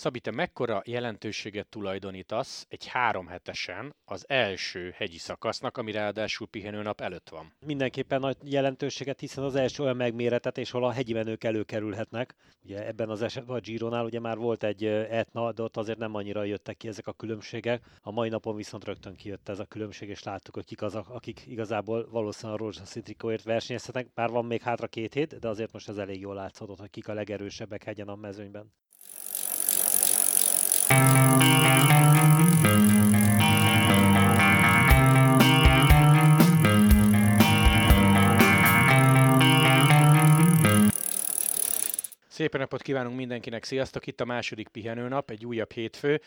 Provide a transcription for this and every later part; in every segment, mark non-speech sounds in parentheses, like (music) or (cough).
Szabi, te mekkora jelentőséget tulajdonítasz egy három hetesen az első hegyi szakasznak, ami ráadásul pihenőnap előtt van? Mindenképpen nagy jelentőséget, hiszen az első olyan megméretetés, ahol a hegyi menők előkerülhetnek. Ugye ebben az esetben a Gironál ugye már volt egy etna, de ott azért nem annyira jöttek ki ezek a különbségek. A mai napon viszont rögtön kijött ez a különbség, és láttuk, hogy kik azok, akik igazából valószínűleg a rózsaszín trikóért versenyezhetnek. Bár van még hátra két hét, de azért most ez elég jól látszott, hogy kik a legerősebbek hegyen a mezőnyben. Szépen napot kívánunk mindenkinek, sziasztok! Itt a második pihenőnap, egy újabb hétfő.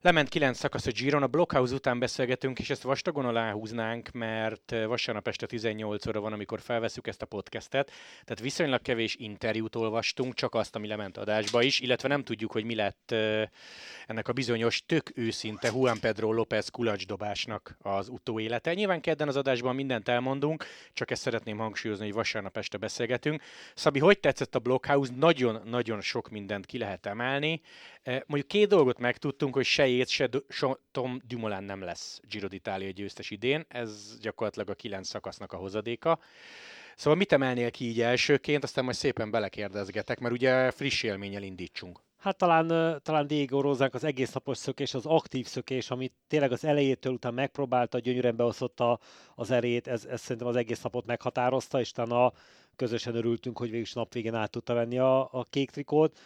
Lement kilenc szakasz a Giron, a Blockhouse után beszélgetünk, és ezt vastagon aláhúznánk, mert vasárnap este 18 óra van, amikor felveszük ezt a podcastet, tehát viszonylag kevés interjút olvastunk, csak azt, ami lement adásba is, illetve nem tudjuk, hogy mi lett ennek a bizonyos tök őszinte Juan Pedro López kulacsdobásnak az utóélete. Nyilván kedden az adásban mindent elmondunk, csak ezt szeretném hangsúlyozni, hogy vasárnap este beszélgetünk. Szabi, hogy tetszett a Blockhouse? Nagyon-nagyon sok mindent ki lehet emelni. Mondjuk két dolgot megtudtunk, hogy se Yates, se, Tom Dumoulin nem lesz Giro d'Italia győztes idén, ez gyakorlatilag a kilenc szakasznak a hozadéka. Szóval mit emelnél ki így elsőként, aztán majd szépen belekérdezgetek, mert ugye friss élménnyel indítsunk. Hát talán, talán Diego Rózánk az egész napos szökés, az aktív szökés, amit tényleg az elejétől után megpróbálta, gyönyörűen beoszotta az erét, ez, ez szerintem az egész napot meghatározta, és a közösen örültünk, hogy végül nap végén át tudta venni a, a kék trikót.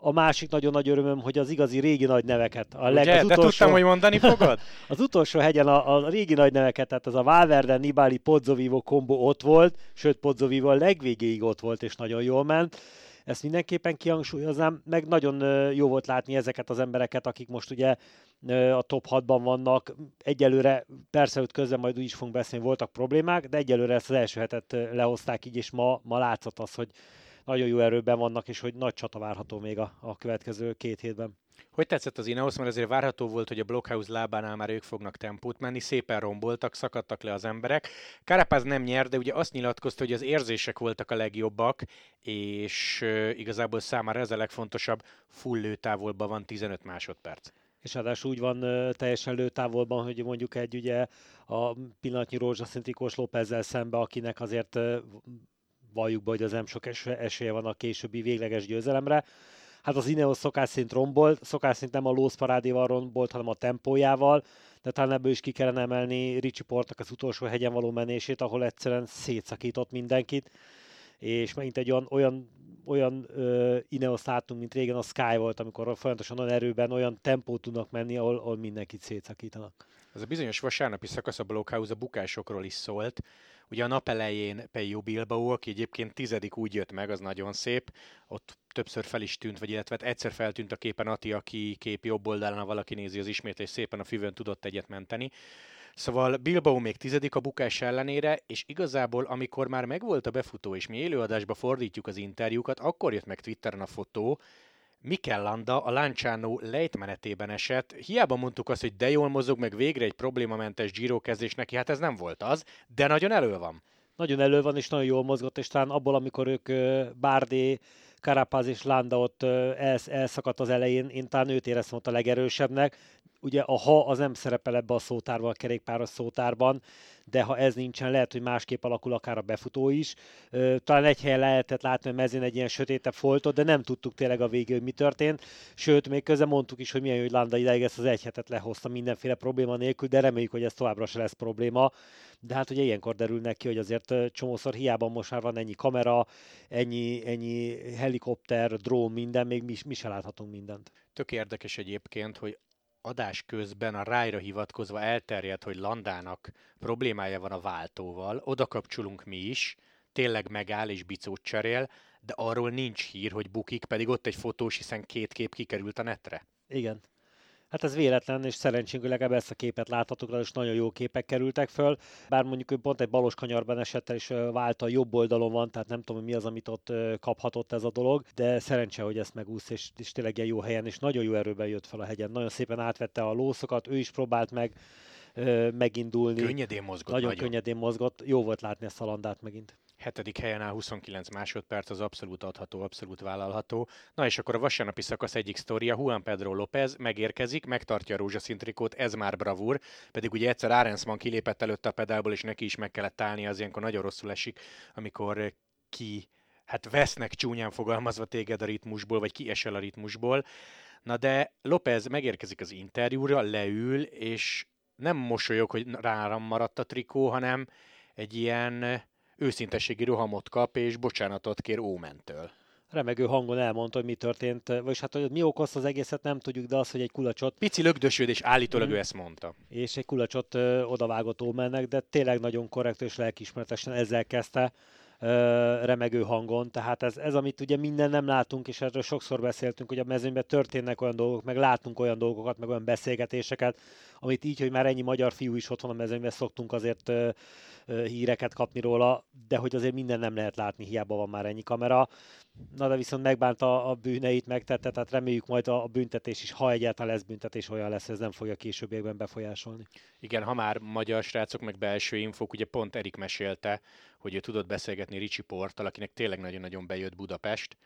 A másik nagyon nagy örömöm, hogy az igazi régi nagy neveket. A leg, Ugye? az utolsó, tudtam, hogy mondani fogod? (laughs) az utolsó hegyen a, a régi nagy neveket, tehát az a Valverde, Nibali, Pozzovivo kombo ott volt, sőt Pozzovivo a legvégéig ott volt, és nagyon jól ment. Ezt mindenképpen kihangsúlyoznám, meg nagyon jó volt látni ezeket az embereket, akik most ugye a top 6-ban vannak. Egyelőre, persze hogy közben majd úgy is fogunk beszélni, voltak problémák, de egyelőre ezt az első hetet lehozták így, és ma, ma látszott az, hogy nagyon jó erőben vannak, és hogy nagy csata várható még a, a következő két hétben. Hogy tetszett az Ineos, mert azért várható volt, hogy a Blockhouse lábánál már ők fognak tempót menni, szépen romboltak, szakadtak le az emberek. Karapáz nem nyer, de ugye azt nyilatkozta, hogy az érzések voltak a legjobbak, és igazából számára ez a legfontosabb, full lőtávolban van 15 másodperc és ráadásul úgy van teljesen lőtávolban, hogy mondjuk egy ugye a pillanatnyi rózsaszín trikós Lópezzel szembe, akinek azért uh, valljuk be, hogy az nem sok esélye van a későbbi végleges győzelemre. Hát az Ineos szokás szerint rombolt, szokás szerint nem a Lósz parádéval rombolt, hanem a tempójával, de talán ebből is ki kellene emelni Ricsi Portak az utolsó hegyen való menését, ahol egyszerűen szétszakított mindenkit, és megint egy olyan, olyan olyan ö, Ineos látunk, mint régen a Sky volt, amikor folyamatosan olyan erőben, olyan tempót tudnak menni, ahol, ahol mindenkit szétszakítanak. Ez a bizonyos vasárnapi szakasz a Blockhouse a bukásokról is szólt. Ugye a nap elején Pejo Bilbao, aki egyébként tizedik úgy jött meg, az nagyon szép, ott többször fel is tűnt, vagy illetve hát egyszer feltűnt a képen Ati, aki kép jobb oldalán, ha valaki nézi az ismétlés, szépen a füvön tudott egyet menteni. Szóval Bilbao még tizedik a bukás ellenére, és igazából amikor már megvolt a befutó, és mi élőadásba fordítjuk az interjúkat, akkor jött meg Twitteren a fotó, Mikel Landa a Lanciano lejtmenetében esett. Hiába mondtuk azt, hogy de jól mozog, meg végre egy problémamentes Giro kezdés neki, hát ez nem volt az, de nagyon elő van. Nagyon elő van, és nagyon jól mozgott, és talán abból, amikor ők Bárdé, Karapaz és Landa ott elszakadt az elején, én talán őt éreztem ott a legerősebbnek. Ugye a ha az nem szerepel ebbe a szótárban, a kerékpáros szótárban, de ha ez nincsen, lehet, hogy másképp alakul akár a befutó is. Talán egy helyen lehetett látni, hogy mezén egy ilyen sötétebb foltot, de nem tudtuk tényleg a végén, hogy mi történt. Sőt, még közben mondtuk is, hogy milyen jó, hogy Landa ideig ezt az egy hetet lehozta mindenféle probléma nélkül, de reméljük, hogy ez továbbra se lesz probléma. De hát ugye ilyenkor derül neki, hogy azért csomószor hiába most már van ennyi kamera, ennyi, ennyi helikopter, drón, minden, még mi, mi se láthatunk mindent. Tök érdekes egyébként, hogy adás közben a rájra hivatkozva elterjedt, hogy Landának problémája van a váltóval, oda kapcsolunk mi is, tényleg megáll és bicót cserél, de arról nincs hír, hogy bukik, pedig ott egy fotós, hiszen két kép kikerült a netre. Igen. Hát ez véletlen, és szerencsénk, hogy legalább ezt a képet láthatok, és nagyon jó képek kerültek föl. Bár mondjuk ő pont egy balos kanyarban esett és vált a jobb oldalon van, tehát nem tudom, hogy mi az, amit ott kaphatott ez a dolog, de szerencse, hogy ezt megúsz, és, és tényleg ilyen jó helyen, és nagyon jó erőben jött fel a hegyen. Nagyon szépen átvette a lószokat, ő is próbált meg megindulni. Könnyedén mozgott. Nagyon, nagyon könnyedén mozgott. Jó volt látni a szalandát megint. Hetedik helyen áll 29 másodperc, az abszolút adható, abszolút vállalható. Na és akkor a vasárnapi szakasz egyik sztoria, Juan Pedro López megérkezik, megtartja a rózsaszín trikót, ez már bravúr, pedig ugye egyszer Arensman kilépett előtte a pedálból, és neki is meg kellett állni, az ilyenkor nagyon rosszul esik, amikor ki hát vesznek csúnyán fogalmazva téged a ritmusból, vagy kiesel a ritmusból. Na de López megérkezik az interjúra, leül, és nem mosolyog, hogy ráram maradt a trikó, hanem egy ilyen őszintességi rohamot kap, és bocsánatot kér Ómentől. Remegő hangon elmondta, hogy mi történt, vagyis hát, hogy mi okozta az egészet, nem tudjuk, de az, hogy egy kulacsot... Pici lögdösődés, állítólag mm. ő ezt mondta. És egy kulacsot ö, odavágott Ómennek, de tényleg nagyon korrekt és lelkismeretesen ezzel kezdte remegő hangon, tehát ez, ez, amit ugye minden nem látunk, és erről sokszor beszéltünk, hogy a mezőnyben történnek olyan dolgok, meg látunk olyan dolgokat, meg olyan beszélgetéseket, amit így, hogy már ennyi magyar fiú is ott van a mezőnyben, szoktunk azért ö, ö, híreket kapni róla, de hogy azért minden nem lehet látni, hiába van már ennyi kamera. Na de viszont megbánta a bűneit, megtette, tehát reméljük majd a, a büntetés is, ha egyáltalán lesz büntetés, olyan lesz, ez nem fogja későbbiekben befolyásolni. Igen, ha már magyar srácok, meg belső infók, ugye pont Erik mesélte, hogy ő tudott beszélgetni Ricsi Porttal, akinek tényleg nagyon-nagyon bejött Budapest,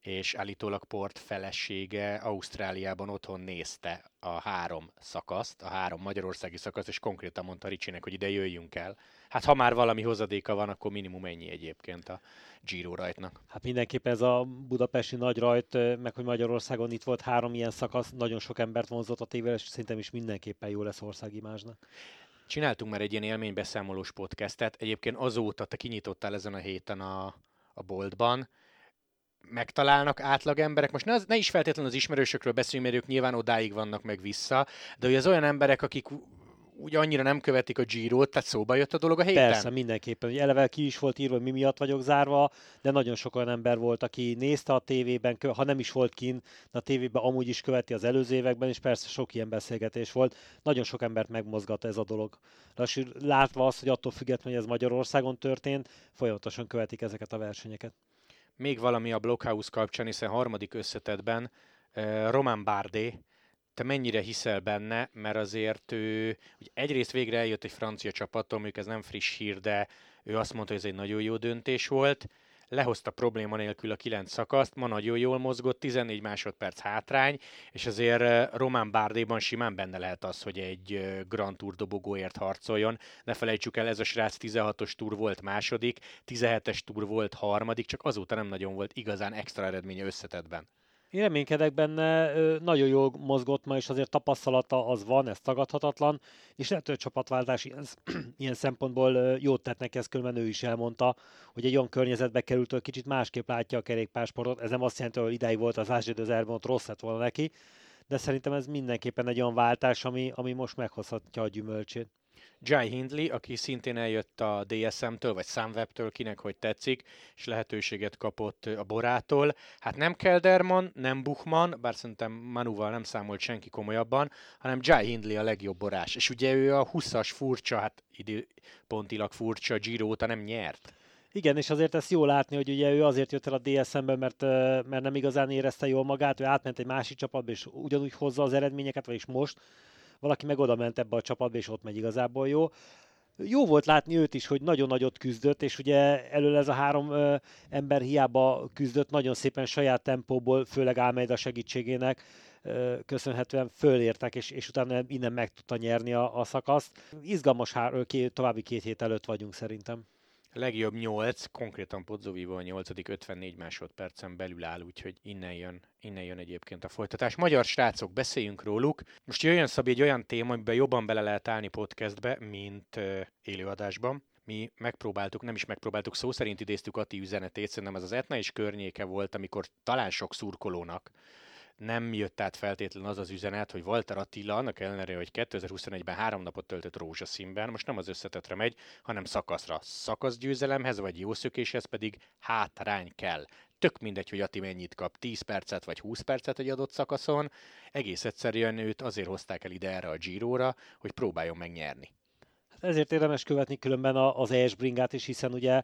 és állítólag Port felesége Ausztráliában otthon nézte a három szakaszt, a három magyarországi szakaszt, és konkrétan mondta Ricsinek, hogy ide jöjjünk el. Hát ha már valami hozadéka van, akkor minimum ennyi egyébként a Giro rajtnak. Hát mindenképpen ez a budapesti nagy rajt, meg hogy Magyarországon itt volt három ilyen szakasz, nagyon sok embert vonzott a tével, és szerintem is mindenképpen jó lesz országimázsnak. Csináltunk már egy ilyen élménybeszámolós podcastet, egyébként azóta te kinyitottál ezen a héten a, a boltban, megtalálnak átlag emberek. Most ne, az, ne is feltétlenül az ismerősökről beszéljünk, mert ők nyilván odáig vannak meg vissza, de hogy az olyan emberek, akik úgy annyira nem követik a giro tehát szóba jött a dolog a héten? Persze, mindenképpen. Ugye eleve ki is volt írva, hogy mi miatt vagyok zárva, de nagyon sok olyan ember volt, aki nézte a tévében, ha nem is volt kin, a tévében amúgy is követi az előző években, és persze sok ilyen beszélgetés volt. Nagyon sok embert megmozgatta ez a dolog. Lassú, látva azt, hogy attól függetlenül, hogy ez Magyarországon történt, folyamatosan követik ezeket a versenyeket. Még valami a Blockhouse kapcsán, hiszen harmadik összetetben eh, Roman Bardé te mennyire hiszel benne, mert azért ő, hogy egyrészt végre eljött egy francia csapattól, mondjuk ez nem friss hír, de ő azt mondta, hogy ez egy nagyon jó döntés volt, lehozta probléma nélkül a kilenc szakaszt, ma nagyon jól mozgott, 14 másodperc hátrány, és azért eh, Román Bárdéban simán benne lehet az, hogy egy eh, Grand Tour dobogóért harcoljon. Ne felejtsük el, ez a srác 16-os túr volt második, 17-es túr volt harmadik, csak azóta nem nagyon volt igazán extra eredménye összetetben. Én reménykedek benne, nagyon jól mozgott ma, és azért tapasztalata az van, ez tagadhatatlan, és lehet, hogy a csapatváltás ilyen, (clears throat) ilyen szempontból jót tett neki, ezt különben ő is elmondta, hogy egy olyan környezetbe került, hogy kicsit másképp látja a kerékpársportot. Ez nem azt jelenti, hogy idáig volt az Ázsid az ott rossz lett volna neki, de szerintem ez mindenképpen egy olyan váltás, ami, ami most meghozhatja a gyümölcsét. Jai Hindley, aki szintén eljött a DSM-től, vagy Sunweb-től, kinek hogy tetszik, és lehetőséget kapott a Borától. Hát nem Kelderman, nem Buchman, bár szerintem Manuval nem számolt senki komolyabban, hanem Jai Hindley a legjobb borás. És ugye ő a 20-as furcsa, hát időpontilag furcsa Giro óta nem nyert. Igen, és azért ezt jó látni, hogy ugye ő azért jött el a DSM-be, mert, mert nem igazán érezte jól magát, ő átment egy másik csapatba, és ugyanúgy hozza az eredményeket, vagyis most valaki meg oda ment ebbe a csapatba, és ott megy igazából jó. Jó volt látni őt is, hogy nagyon nagyot küzdött, és ugye elől ez a három ö, ember hiába küzdött, nagyon szépen saját tempóból, főleg Álmeida segítségének ö, köszönhetően fölértek, és, és utána innen meg tudta nyerni a, a szakaszt. Izgalmas hár, két, további két hét előtt vagyunk szerintem legjobb 8, konkrétan Pozzovivo a 8. 54 másodpercen belül áll, úgyhogy innen jön, innen jön egyébként a folytatás. Magyar srácok, beszéljünk róluk. Most jöjjön Szabi egy olyan téma, amiben jobban bele lehet állni podcastbe, mint uh, élőadásban mi megpróbáltuk, nem is megpróbáltuk, szó szerint idéztük Ati üzenetét, szerintem ez az Etna és környéke volt, amikor talán sok szurkolónak nem jött át feltétlenül az az üzenet, hogy Walter Attila, annak ellenére, hogy 2021-ben három napot töltött rózsaszínben, most nem az összetetre megy, hanem szakaszra. Szakaszgyőzelemhez vagy jó szökéshez pedig hátrány kell. Tök mindegy, hogy Ati mennyit kap, 10 percet vagy 20 percet egy adott szakaszon, egész egyszerűen őt azért hozták el ide erre a Giro-ra, hogy próbáljon megnyerni. Hát ezért érdemes követni különben az ES bringát is, hiszen ugye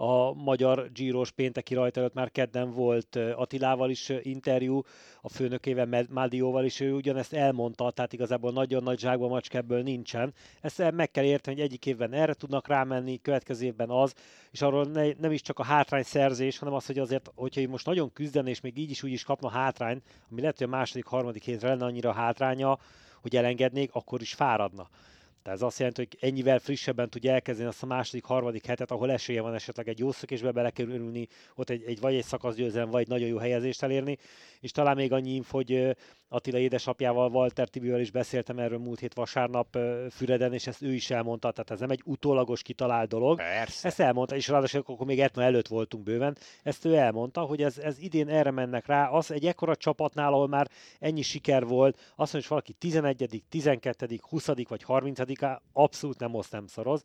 a magyar Giros pénteki rajt előtt már kedden volt Attilával is interjú, a főnökével, Mádióval is, ő ugyanezt elmondta, tehát igazából nagyon nagy zsákba macska ebből nincsen. Ezt meg kell érteni, hogy egyik évben erre tudnak rámenni, következő évben az, és arról ne, nem is csak a hátrány szerzés, hanem az, hogy azért, hogyha most nagyon küzdene, és még így is úgy is kapna hátrány, ami lehet, hogy a második, harmadik hétre lenne annyira hátránya, hogy elengednék, akkor is fáradna. Tehát ez azt jelenti, hogy ennyivel frissebben tudja elkezdeni azt a második, harmadik hetet, ahol esélye van esetleg egy jó szökésbe belekerülni, ott egy, egy vagy egy szakaszgyőzelem, vagy nagyon jó helyezést elérni, és talán még annyi info, hogy Attila édesapjával, Walter Tibivel is beszéltem erről múlt hét vasárnap Füreden, és ezt ő is elmondta, tehát ez nem egy utólagos kitalált dolog. Persze. Ezt elmondta, és ráadásul akkor még Etna előtt voltunk bőven, ezt ő elmondta, hogy ez, ez idén erre mennek rá, az egy ekkora csapatnál, ahol már ennyi siker volt, azt mondja, hogy valaki 11., 12., 20. vagy 30 abszolút nem oszt, nem szoroz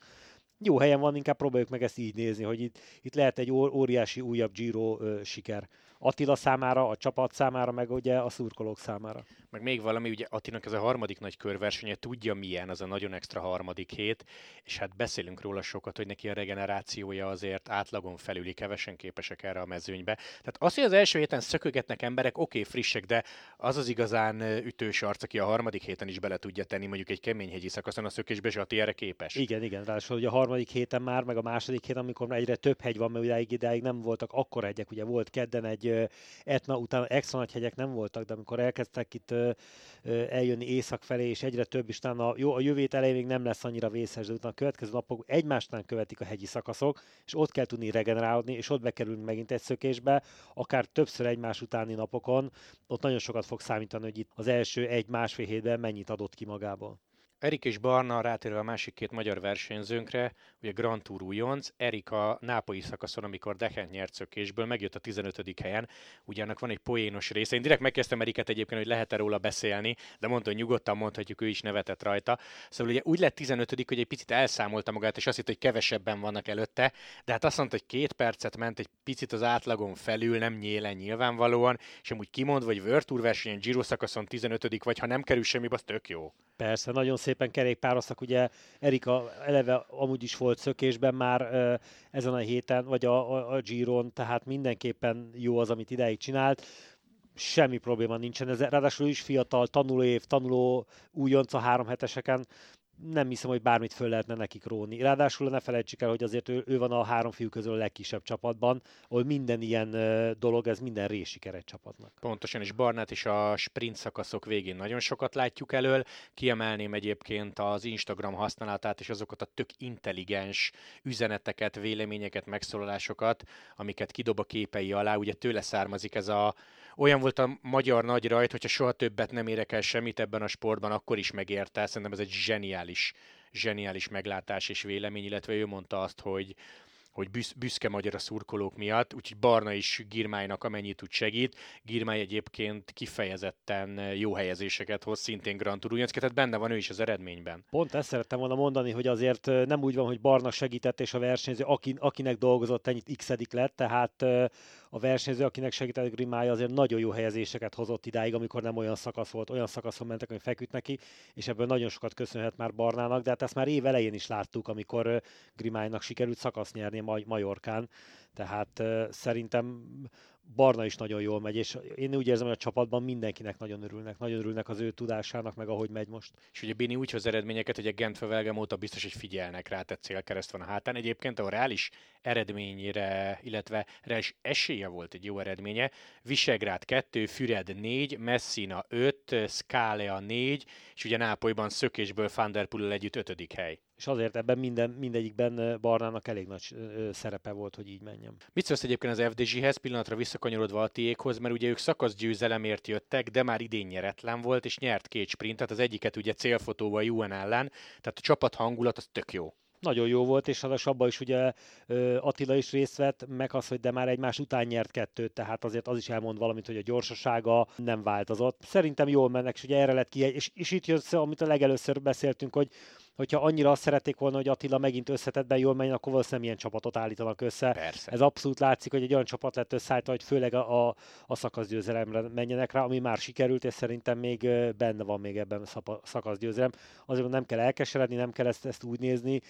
jó helyen van, inkább próbáljuk meg ezt így nézni, hogy itt, itt lehet egy óriási újabb Giro ö, siker. Attila számára, a csapat számára, meg ugye a szurkolók számára. Meg még valami, ugye Attinak ez a harmadik nagy körversenye, tudja milyen az a nagyon extra harmadik hét, és hát beszélünk róla sokat, hogy neki a regenerációja azért átlagon felüli, kevesen képesek erre a mezőnybe. Tehát az, hogy az első héten szökögetnek emberek, oké, okay, frissek, de az az igazán ütős arc, aki a harmadik héten is bele tudja tenni mondjuk egy keményhegyi szakaszon a szökésbe, és Ati erre képes. Igen, igen, ráadásul hogy a harmadik héten már, meg a második héten, amikor egyre több hegy van, mert idáig, idáig nem voltak akkor hegyek, ugye volt kedden egy Etna, utána extra nagy hegyek nem voltak, de amikor elkezdtek itt eljönni észak felé, és egyre több, és utána jó, a jövét elején még nem lesz annyira vészes, de utána a következő napok egymástán követik a hegyi szakaszok, és ott kell tudni regenerálódni, és ott bekerülünk megint egy szökésbe, akár többször egymás utáni napokon, ott nagyon sokat fog számítani, hogy itt az első egy-másfél hétben mennyit adott ki magából. Erik és Barna, rátérve a másik két magyar versenyzőnkre, ugye Grand Tour újonc, Erik a nápolyi szakaszon, amikor Dechent nyert szökésből, megjött a 15. helyen, ugye van egy poénos része. Én direkt megkezdtem Eriket egyébként, hogy lehet-e róla beszélni, de mondta, hogy nyugodtan mondhatjuk, ő is nevetett rajta. Szóval ugye úgy lett 15 hogy egy picit elszámolta magát, és azt hitt, hogy kevesebben vannak előtte, de hát azt mondta, hogy két percet ment egy picit az átlagon felül, nem nyélen nyilvánvalóan, és amúgy kimondva, hogy World Tour versenyen Giro szakaszon 15 vagy ha nem kerül semmi, az tök jó. Persze, nagyon szépen kerékpároztak, ugye Erika eleve amúgy is volt szökésben már ezen a héten, vagy a, a, a Giron, tehát mindenképpen jó az, amit ideig csinált semmi probléma nincsen. Ez, ráadásul is fiatal, tanuló év, tanuló újonc a három heteseken nem hiszem, hogy bármit föl lehetne nekik róni. Ráadásul ne felejtsük el, hogy azért ő, ő van a három fiú közül a legkisebb csapatban, ahol minden ilyen dolog, ez minden résiker egy csapatnak. Pontosan, és Barnát is a sprint szakaszok végén nagyon sokat látjuk elől. Kiemelném egyébként az Instagram használatát és azokat a tök intelligens üzeneteket, véleményeket, megszólalásokat, amiket kidob a képei alá. Ugye tőle származik ez a olyan volt a magyar nagy rajt, hogyha soha többet nem érek el semmit ebben a sportban, akkor is megérte. Szerintem ez egy zseniális, zseniális meglátás és vélemény, illetve ő mondta azt, hogy, hogy büsz, büszke magyar a szurkolók miatt, úgyhogy Barna is Girmájnak amennyit tud segít. Girmáj egyébként kifejezetten jó helyezéseket hoz, szintén Grand Tour tehát benne van ő is az eredményben. Pont ezt szerettem volna mondani, hogy azért nem úgy van, hogy Barna segített, és a versenyző, akinek dolgozott, ennyit x lett, tehát a versenyző, akinek segített Grimája, azért nagyon jó helyezéseket hozott idáig, amikor nem olyan szakasz volt, olyan szakaszon mentek, hogy feküdt neki, és ebből nagyon sokat köszönhet már Barnának, de hát ezt már év elején is láttuk, amikor Grimájnak sikerült szakasz nyerni Majorkán, tehát szerintem Barna is nagyon jól megy, és én úgy érzem, hogy a csapatban mindenkinek nagyon örülnek, nagyon örülnek az ő tudásának, meg ahogy megy most. És ugye Bini úgy hoz eredményeket, hogy a Gent Velgem óta biztos, hogy figyelnek rá, tehát célkereszt van a hátán. Egyébként a reális eredményére, illetve reális esélye volt egy jó eredménye. Visegrád 2, Füred 4, Messina 5, Scalea 4, és ugye Nápolyban szökésből Fanderpullal együtt 5. hely és azért ebben minden, mindegyikben Barnának elég nagy szerepe volt, hogy így menjem. Mit szólsz egyébként az FDZ-hez, pillanatra visszakanyarodva a tiékhoz, mert ugye ők szakaszgyőzelemért jöttek, de már idén nyeretlen volt, és nyert két sprintet, az egyiket ugye célfotóval UN ellen, tehát a csapat hangulat az tök jó nagyon jó volt, és az abban is ugye Attila is részt vett, meg az, hogy de már egymás után nyert kettőt, tehát azért az is elmond valamit, hogy a gyorsasága nem változott. Szerintem jól mennek, és ugye erre lett ki, és, és itt jön amit a legelőször beszéltünk, hogy hogyha annyira azt szerették volna, hogy Attila megint összetettben jól menjen, akkor valószínűleg ilyen csapatot állítanak össze. Persze. Ez abszolút látszik, hogy egy olyan csapat lett összeállítva, hogy főleg a, a, a szakaszgyőzelemre menjenek rá, ami már sikerült, és szerintem még benne van még ebben a szakaszgyőzelem. Azért nem kell elkeseredni, nem kell ezt, ezt úgy nézni,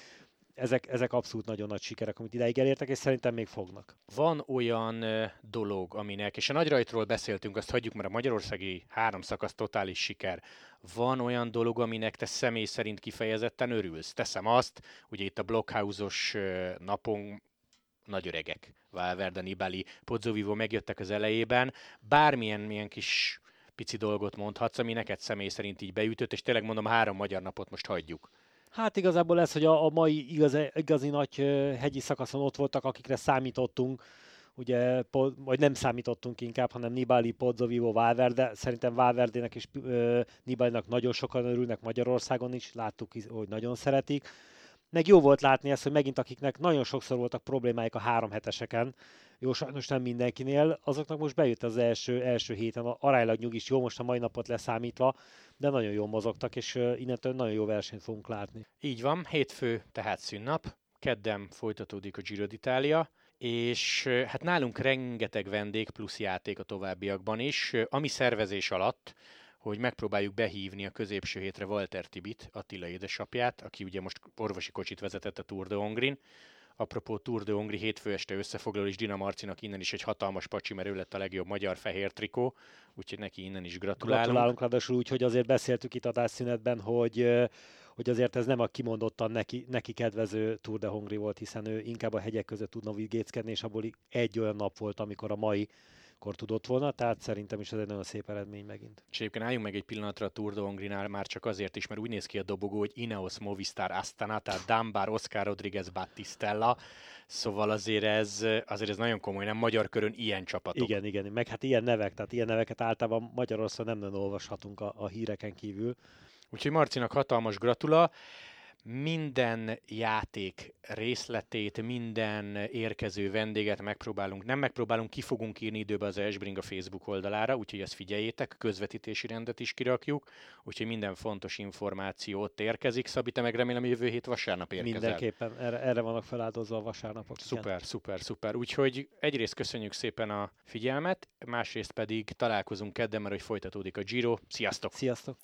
ezek, ezek abszolút nagyon nagy sikerek, amit ideig elértek, és szerintem még fognak. Van olyan dolog, aminek, és a nagyrajtról beszéltünk, azt hagyjuk, mert a magyarországi három szakasz totális siker. Van olyan dolog, aminek te személy szerint kifejezetten örülsz? Teszem azt, ugye itt a blockhouse-os napon nagy öregek, Valverde, Nibali, Pozzovivo megjöttek az elejében, bármilyen milyen kis pici dolgot mondhatsz, ami neked személy szerint így beütött, és tényleg mondom, három magyar napot most hagyjuk. Hát igazából ez, hogy a, a mai igaz, igazi nagy hegyi szakaszon ott voltak, akikre számítottunk, ugye, vagy nem számítottunk inkább, hanem Nibali, Pozzovivo, Valverde. Szerintem Valverdének és Nibalinak nagyon sokan örülnek Magyarországon is, láttuk, hogy nagyon szeretik meg jó volt látni ezt, hogy megint akiknek nagyon sokszor voltak problémáik a három heteseken, jó, sajnos nem mindenkinél, azoknak most bejött az első, első héten, aránylag nyugis, jó, most a mai napot leszámítva, de nagyon jól mozogtak, és innentől nagyon jó versenyt fogunk látni. Így van, hétfő tehát szünnap, kedden folytatódik a Giro d'Italia, és hát nálunk rengeteg vendég plusz játék a továbbiakban is, ami szervezés alatt hogy megpróbáljuk behívni a középső hétre Walter Tibit, Attila édesapját, aki ugye most orvosi kocsit vezetett a Tour de Hongrin. Apropó Tour de Hongri hétfő este összefoglaló, és Dina Marcinak innen is egy hatalmas pacsi, mert ő lett a legjobb magyar fehér trikó, úgyhogy neki innen is gratulálunk. Gratulálunk, ráadásul úgy, hogy azért beszéltük itt adásszünetben, hogy hogy azért ez nem a kimondottan neki, neki kedvező Tour de Hongri volt, hiszen ő inkább a hegyek között tud navigéckedni, és abból egy olyan nap volt, amikor a mai akkor tudott volna, tehát szerintem is ez egy nagyon szép eredmény megint. És egyébként álljunk meg egy pillanatra a Tour de Hongrinál már csak azért is, mert úgy néz ki a dobogó, hogy Ineos Movistar Astana, tehát Dambar, Oscar Rodriguez Battistella, Szóval azért ez, azért ez nagyon komoly, nem magyar körön ilyen csapatok. Igen, igen, meg hát ilyen nevek, tehát ilyen neveket általában Magyarországon nem nagyon olvashatunk a, a híreken kívül. Úgyhogy Marcinak hatalmas gratula minden játék részletét, minden érkező vendéget megpróbálunk, nem megpróbálunk, ki fogunk írni időbe az Esbring a Facebook oldalára, úgyhogy ezt figyeljétek, közvetítési rendet is kirakjuk, úgyhogy minden fontos információ ott érkezik. Szabi, te meg remélem jövő hét vasárnap érkezel. Mindenképpen, erre, erre vannak feláldozva a vasárnapok. Szuper, igen. szuper, szuper. Úgyhogy egyrészt köszönjük szépen a figyelmet, másrészt pedig találkozunk kedden, mert hogy folytatódik a Giro. Sziasztok! Sziasztok!